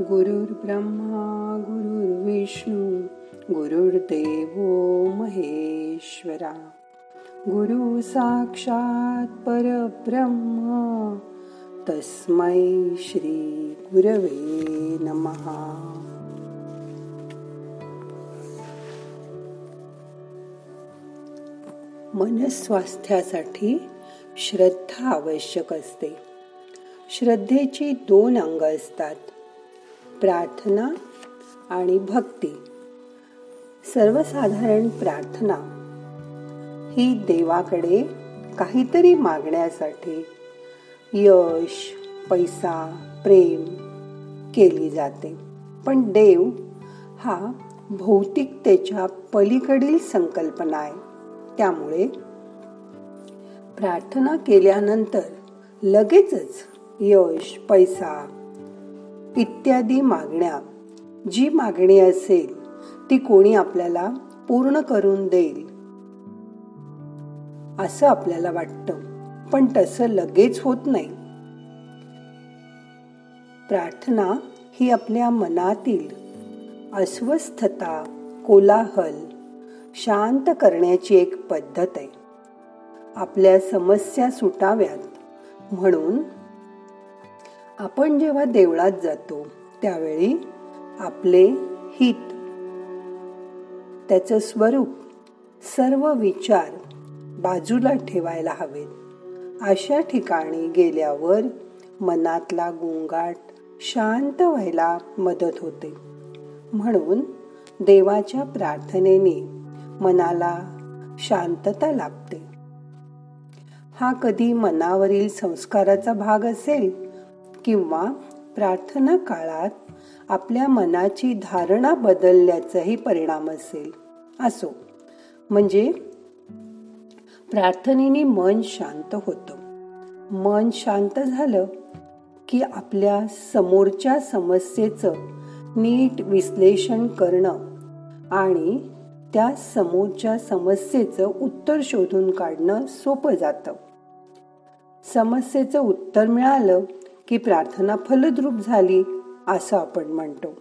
गुरुर्ब्रह्मा गुरुर्विष्णू गुरुर्देव महेश्वरा. गुरु साक्षात परब्रह्म तस्मै श्री गुरवे नमहा मनस्वास्थ्यासाठी श्रद्धा आवश्यक असते. श्रद्धेची दोन अंग असतात. प्रार्थना आणि भक्ती. सर्वसाधारण प्रार्थना. ही देवाकडे काहीतरी मागण्यासाठी यश पैसा प्रेम केली जाते. पण देव हा भौतिकतेच्या पलीकडील संकल्पना आहे. त्यामुळे प्रार्थना केल्यानंतर लगेचच यश पैसा इत्यादी मागण्या. जी मागणी असेल ती कोणी आपल्याला पूर्ण करून देईल. असं आपल्याला वाटतं. पण तसं लगेच होत नाही. प्रार्थना ही आपल्या मनातील अस्वस्थता कोलाहल शांत करण्याची एक पद्धत आहे. आपल्या समस्या सुटाव्यात म्हणून आपण जेव्हा देवळात जातो त्यावेळी आपले हित त्याचं स्वरूप सर्व विचार बाजूला ठेवायला हवेत. अशा ठिकाणी गेल्यावर मनातला गोंगाट शांत व्हायला मदत होते. म्हणून देवाच्या प्रार्थनेने मनाला शांतता लाभते. हा कधी मनावरील संस्काराचा भाग असेल किंवा प्रार्थना काळात आपल्या मनाची धारणा बदलल्याचाही परिणाम असेल. असो. म्हणजे प्रार्थनेने मन शांत होतं. मन शांत झालं की आपल्या समोरच्या समस्येचं नीट विश्लेषण करणं आणि त्या समोरच्या समस्येचं उत्तर शोधून काढणं सोपं जातं. समस्येचं उत्तर मिळालं की प्रार्थना फलद्रूप झाली असं आपण म्हणतो.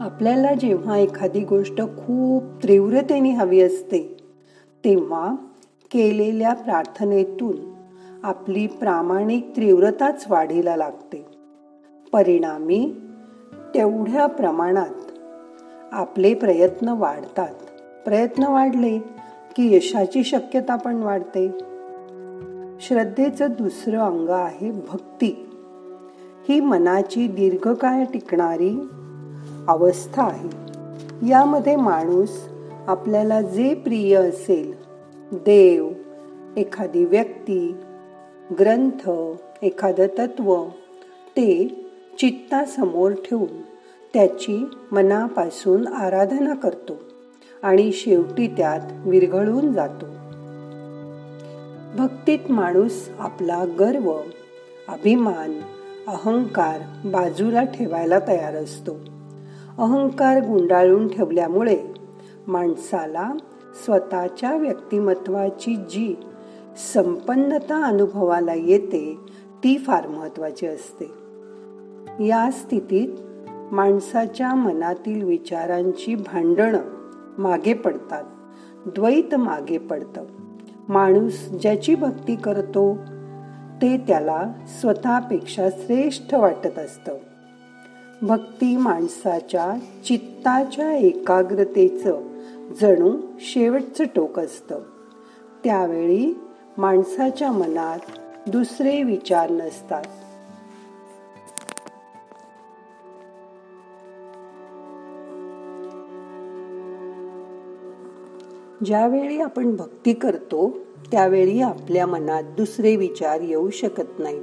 आपल्याला जेव्हा एखादी गोष्ट खूप तीव्रतेने हवी असते तेव्हा केलेल्या प्रार्थनेतून आपली प्रामाणिक तीव्रताच वाढीला लागते. परिणामी तेवढ्या प्रमाणात आपले प्रयत्न वाढतात. प्रयत्न वाढले की यशाची शक्यता पण वाढते. श्रद्धेचं दुसरं अंग आहे भक्ती. ही मनाची दीर्घकाळ टिकणारी अवस्था आहे. यामध्ये माणूस आपल्याला जे प्रिय असेल देव एखादी व्यक्ती ग्रंथ एखादं तत्व ते चित्तासमोर ठेवून त्याची मनापासून आराधना करतो आणि शेवटी त्यात विरघळून जातो. भक्तीत माणूस आपला गर्व अभिमान अहंकार बाजूला ठेवायला तयार असतो. अहंकार गुंडाळून ठेवल्यामुळे माणसाला स्वतःच्या व्यक्तिमत्वाची जी संपन्नता अनुभवाला येते ती फार महत्वाची असते. या स्थितीत माणसाच्या मनातील विचारांची भांडणं मागे पडतात द्वैत मागे पडतं. माणूस ज्याची भक्ती करतो ते त्याला स्वतःपेक्षा श्रेष्ठ वाटत असतं. भक्ती माणसाच्या चित्ताच्या एकाग्रतेचं जणू शेवटचं टोक असतं. त्यावेळी माणसाच्या मनात दुसरे विचार नसतात. ज्यावेळी आपण भक्ती करतो त्यावेळी आपल्या मनात दुसरे विचार येऊ शकत नाही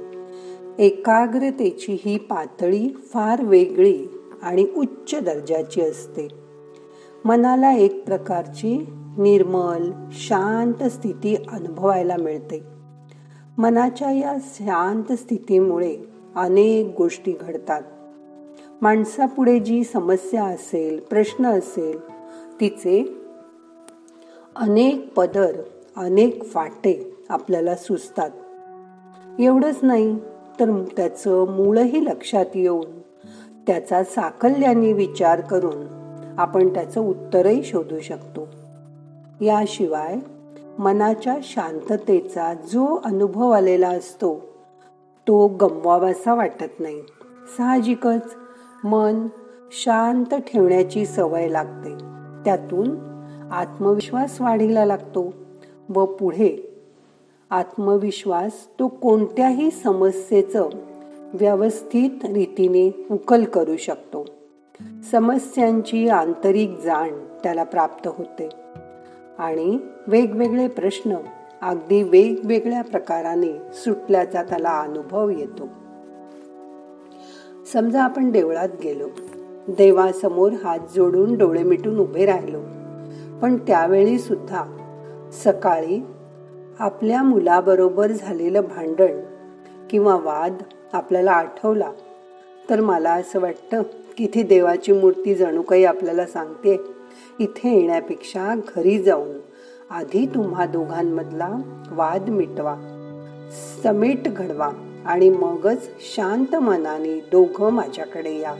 एकाग्रतेची ही पातळी फार वेगळी आणि उच्च दर्जाची असते. मनाला एक प्रकारची निर्मल शांत स्थिती अनुभवायला मिळते. मनाच्या या शांत स्थितीमुळे अनेक गोष्टी घडतात. माणसापुढे जी समस्या असेल प्रश्न असेल तिचे अनेक पदर अनेक फाटे आपल्याला सुचतात. एवढंच नाही तर त्याचं मूळही लक्षात येऊन त्याचा साकल्याने विचार करून आपण त्याचं उत्तरही शोधू शकतो. याशिवाय मनाच्या शांततेचा जो अनुभव आलेला असतो तो गमवावासा वाटत नाही. साहजिकच मन शांत ठेवण्याची सवय लागते. त्यातून आत्मविश्वास वाढीला लागतो व पुढे आत्मविश्वास तो कोणत्याही समस्येचं व्यवस्थित रीतीने उकल करू शकतो. समस्यांची आंतरिक जाण त्याला प्राप्त होते आणि वेगवेगळे प्रश्न अगदी वेगवेगळ्या प्रकाराने सुटल्याचा त्याला अनुभव येतो. समजा आपण देवळात गेलो. देवासमोर हात जोडून डोळे मिटून उभे राहिलो. पण त्यावेळी सुद्धा सकाळी आपल्या मुलाबरोबर झालेलं भांडण किंवा वाद आपल्याला आठवला तर मला असं वाटतं की ती देवाची मूर्ती जणू काही आपल्याला सांगते. इथे येण्यापेक्षा घरी जाऊन आधी तुम्हा दोघांमधला वाद मिटवा समेट घडवा आणि मगच शांत मनाने दोघं माझ्याकडे या.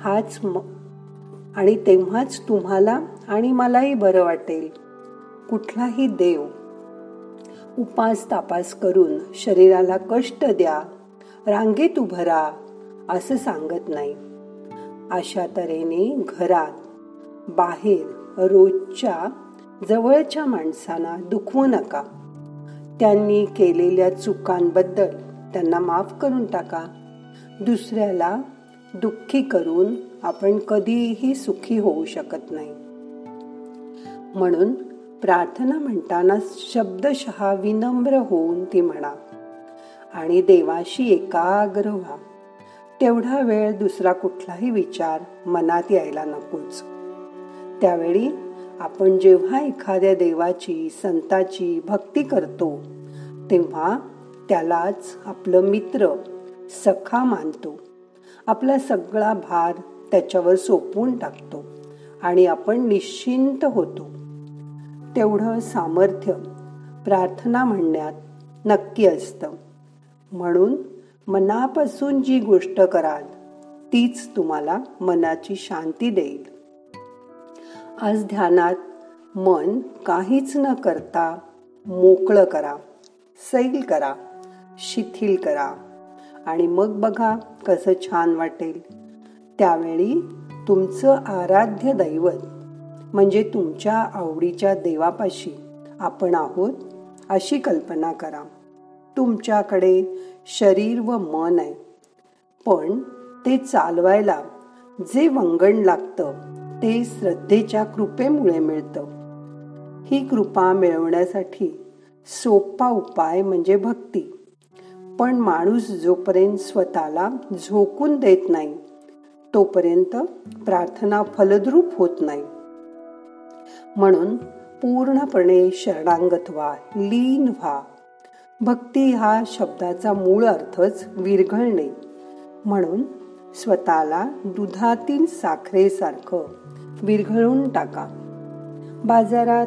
हाच आणि तेव्हाच तुम्हाला आणि मलाही बरं वाटेल. कुठलाही देव उपास तापास करून शरीराला कष्ट द्या रांगेत उभं राहा असं सांगत नाही. अशा तऱ्हेने घरात बाहेर रोजच्या जवळच्या माणसांना दुखवू नका. त्यांनी केलेल्या चुकांबद्दल त्यांना माफ करून टाका. दुसऱ्याला दुःखी करून आपण कधीही सुखी होऊ शकत नाही. म्हणून प्रार्थना म्हणताना शब्दशः विनम्र होऊन ती म्हणा आणि देवाशी एकाग्र व्हा. तेवढा वेळ दुसरा कुठलाही विचार मनात यायला नकोच. त्यावेळी आपण जेव्हा एखाद्या देवाची संताची भक्ती करतो तेव्हा त्यालाच आपलं मित्र सखा मानतो. आपला सगळा भार त्याच्यावर सोपवून टाकतो आणि आपण निश्चिंत होतो. तेवढं सामर्थ्य प्रार्थना म्हणण्यात नक्की असतं. म्हणून मनापासून जी गोष्ट कराल तीच तुम्हाला मनाची शांती देईल. आज ध्यानात मन काहीच न करता मोकळं करा सैल करा शिथिल करा. आणि मग बघा कसं छान वाटेल. त्यावेळी तुमचं आराध्य दैवत म्हणजे तुमच्या आवडीच्या देवापाशी आपण आहोत अशी कल्पना करा. तुमच्याकडे शरीर व मन आहे पण ते चालवायला जे वंगण लागतं ते श्रद्धेच्या कृपेमुळे मिळतं. ही कृपा मिळवण्यासाठी सोपा उपाय म्हणजे भक्ती. पण माणूस जोपर्यंत स्वतःला झोकून देत नाही तोपर्यंत प्रार्थना फलद्रूप होत नाही. म्हणून पूर्णपणे शरणांगत व्हा लीन व्हा. भक्ती हा शब्दाचा मूळ अर्थच विरघळणे. म्हणून स्वतःला दुधातील साखरेसारखं विरघळून टाका. बाजारात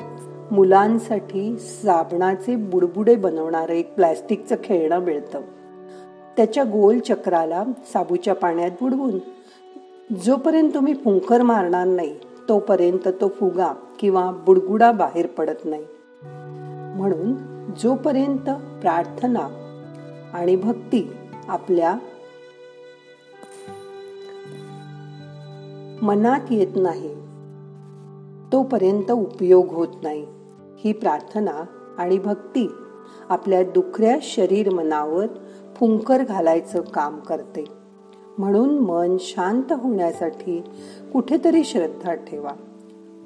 मुलांसाठी साबणाचे बुडबुडे बनवणारं एक प्लॅस्टिकचं खेळणं मिळतं. त्याच्या गोल चक्राला साबूच्या पाण्यात बुडवून जोपर्यंत तुम्ही फुंकर मारणार नाही तोपर्यंत तो फुगा किंवा बुडगुडा बाहेर पडत नाही. म्हणून जोपर्यंत प्रार्थना आणि भक्ती आपल्या मनात येत नाही तोपर्यंत उपयोग होत नाही. ही प्रार्थना आणि भक्ती आपल्या दुखऱ्या शरीर मनावर फुंकर घालायचं काम करते. म्हणून मन शांत होण्यासाठी कुठेतरी श्रद्धा ठेवा.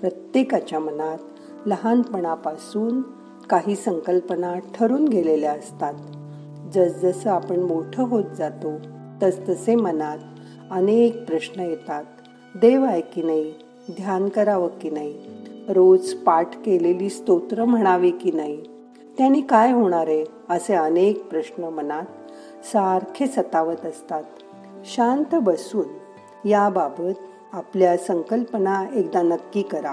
प्रत्येकाच्या मनात लहानपणापासून काही संकल्पना ठरून गेलेल्या असतात. जसजसं आपण मोठं होत जातो तसतसे मनात अनेक प्रश्न येतात. देव आहे की नाही? ध्यान करावं की नाही? रोज पाठ केलेली स्तोत्र म्हणावे की नाही? त्यांनी काय होणार आहे? असे अनेक प्रश्न मनात सारखे सतावत असतात. शांत बसून याबाबत आपल्या संकल्पना एकदा नक्की करा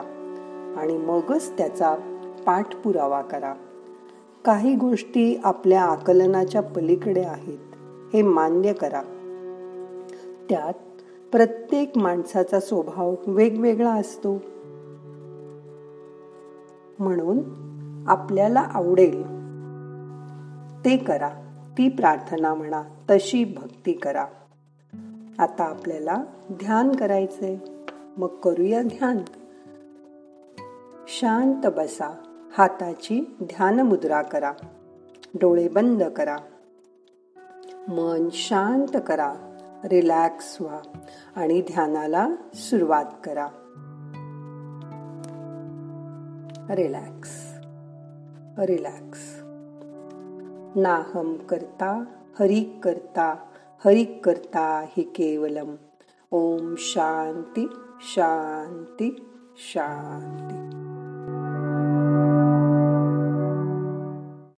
आणि मगच त्याचा पाठपुरावा करा. काही गोष्टी आपल्या आकलनाच्या पलीकडे आहेत हे मान्य करा. त्यात प्रत्येक माणसाचा स्वभाव वेगवेगळा असतो. म्हणून आपल्याला आवडेल. ते करा. ती प्रार्थना म्हणा. तशी भक्ती करा. आता आपल्याला ध्यान करायचंय. मग करूया ध्यान. शांत बसा. हाताची ध्यान मुद्रा करा. डोळे बंद करा. मन शांत करा. रिलॅक्स व्हा आणि ध्यानाला सुरुवात करा. रिलॅक्स रिलॅक्स नाहम करता हरि करता हरि करता हि केवलम. ओम शांती शांती शांती.